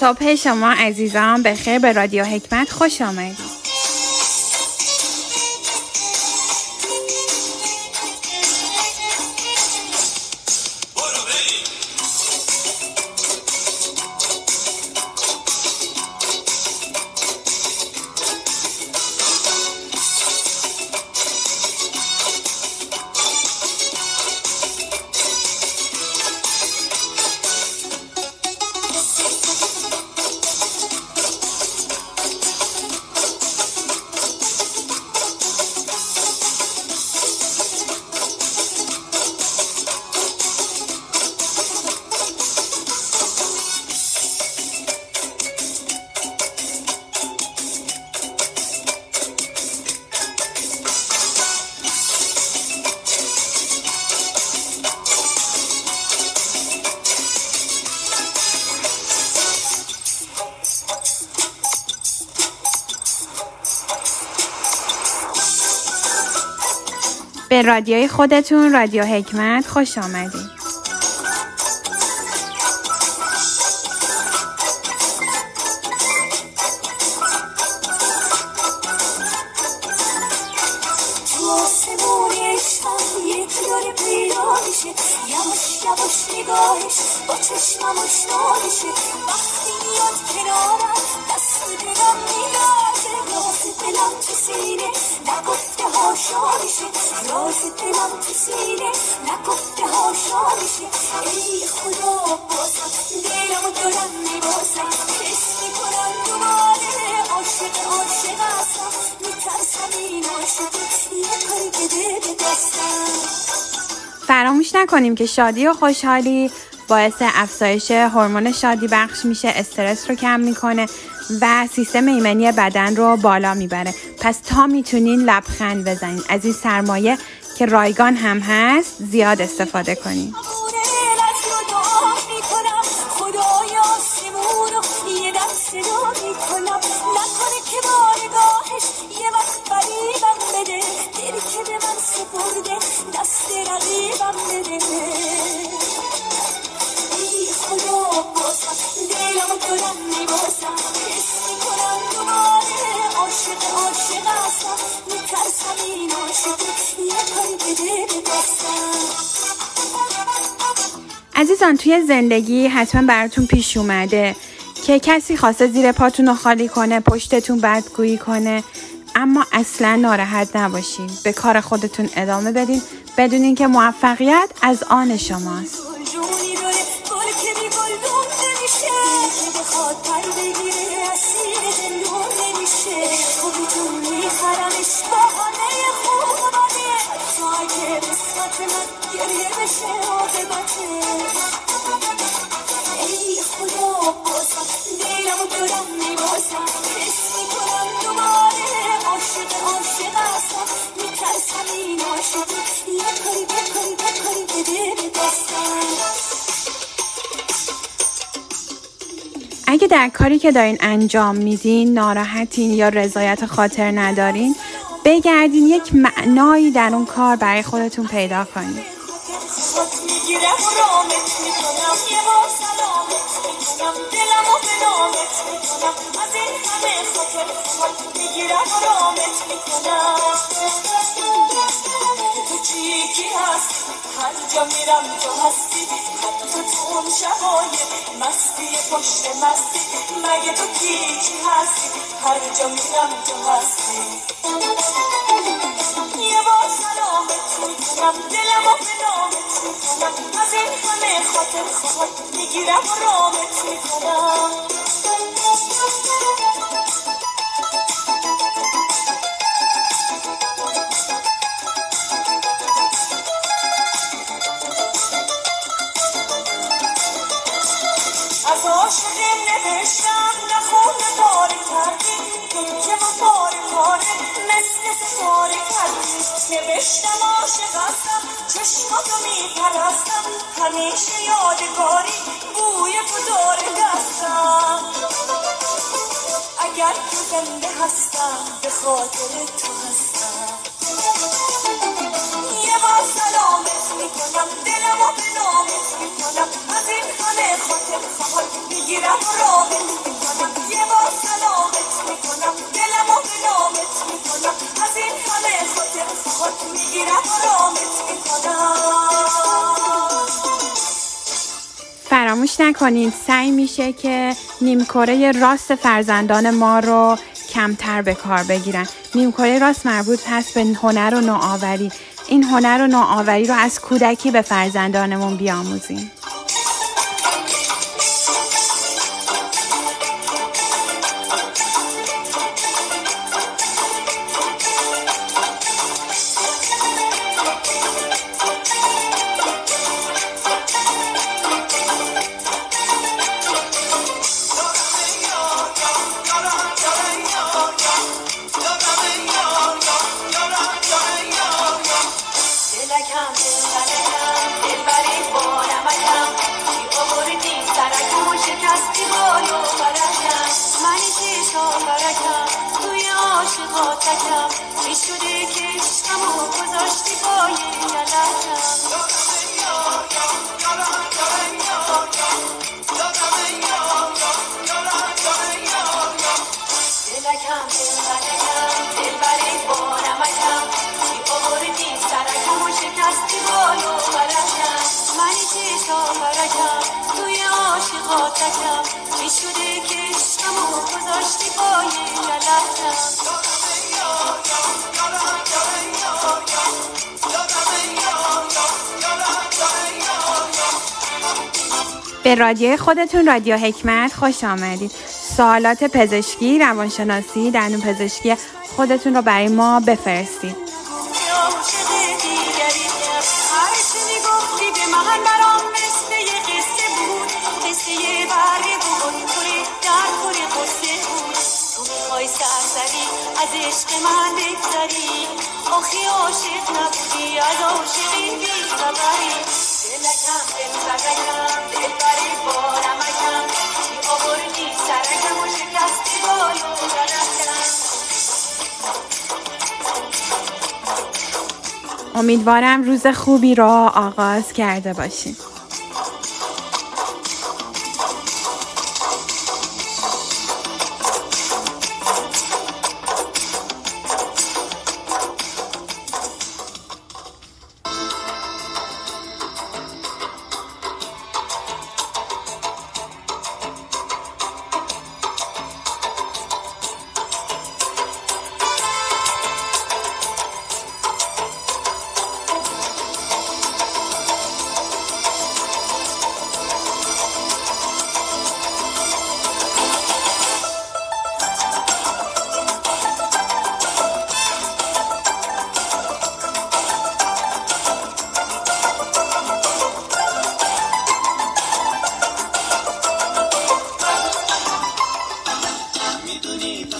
صبح شما عزیزان به خیر به رادیو حکمت خوش آمدید. به رادیوی خودتون رادیو حکمت خوش آمدید. دلم تو سینه نگفته هاشا میشه راز دلم تو سینه نگفته هاشا میشه ای خدا حس می‌کنم دوباره عاشق عاشق هستم میترسم این عاشقی یه کاری به دستم فراموش نکنیم که شادی و خوشحالی باعث افزایش هورمون شادی بخش میشه استرس رو کم می‌کنه و سیستم ایمنی بدن رو بالا می‌بره. پس تا می‌تونین لبخند بزنین. از این سرمایه که رایگان هم هست زیاد استفاده کنین. عزیزان توی زندگی حتما براتون پیش اومده که کسی خواسته زیر پاتون رو خالی کنه پشتتون بدگویی کنه اما اصلا ناراحت نباشین. به کار خودتون ادامه بدین. بدونین که موفقیت از آن شماست. قسمت من گریه بشه عاقبته ای خدا بازم دلمو دارم میبازم. حس می‌کنم دوباره عاشق عاشق هستم. میترسم این عاشقی یه کاری بکاری بکاری بده به اگه در کاری که دارین انجام میدین ناراحتین یا رضایت خاطر ندارین بگردین یک معنایی در اون کار برای خودتون پیدا کنین. هر میرم تو هستی. حتی تو اون شبای مستی پشت مستی. مگه تو کی هستی؟ هر جا میرم تو هستی. یه بار سلامت می‌کنم دلم و به نامت می‌کنم. از این همه خاطر خواهد می‌گیرم و رامت می‌کنم. نوشتم عاشق هستم چشماتو میپرستم. همیشه یادگاری بوی تو داره دستم اگر تو زنده هستم به خاطر تو هستم. نامت می‌کنم دلمو به نامت می‌کنم از این همه خاطر سوال می‌گیرم و رامت می‌کنم یه بار سلامت می‌کنم دلمو به نامت می‌کنم از این همه خاطر سوال می‌گیرم و رامت می‌کنم فراموش نکنید سعی میشه که نیمکره راست فرزندان ما رو کمتر به کار بگیرن. نیمکره راست مربوط هست به هنر و نوآوری. این هنر و نوآوری رو از کودکی به فرزندانمون بیاموزیم. حقیقاتتم می شده که عشقم و گذاشتی پای دلکم دلبرکم دلبر بارمکم چی آوردی سرکم و شکستی بال و برکم منی که شاورکم توی عاشقاتکم چی شده که عشقم و گذاشتی پای یلکم به رادیو خودتون رادیو حکمت خوش آمدید. سوالات پزشکی روانشناسی دندون پزشکی خودتون رو برای ما بفرستید. امیدوارم روز خوبی را آغاز کرده باشید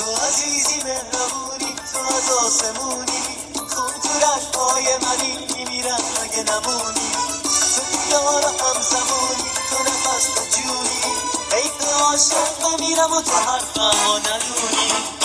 زدکم دل بری بارمکم چی آوردی سرکم و شکستی بالو امیدوارم روز خوبی را آغاز کرده باشید عاشق میرم و تو حرفمو ندونی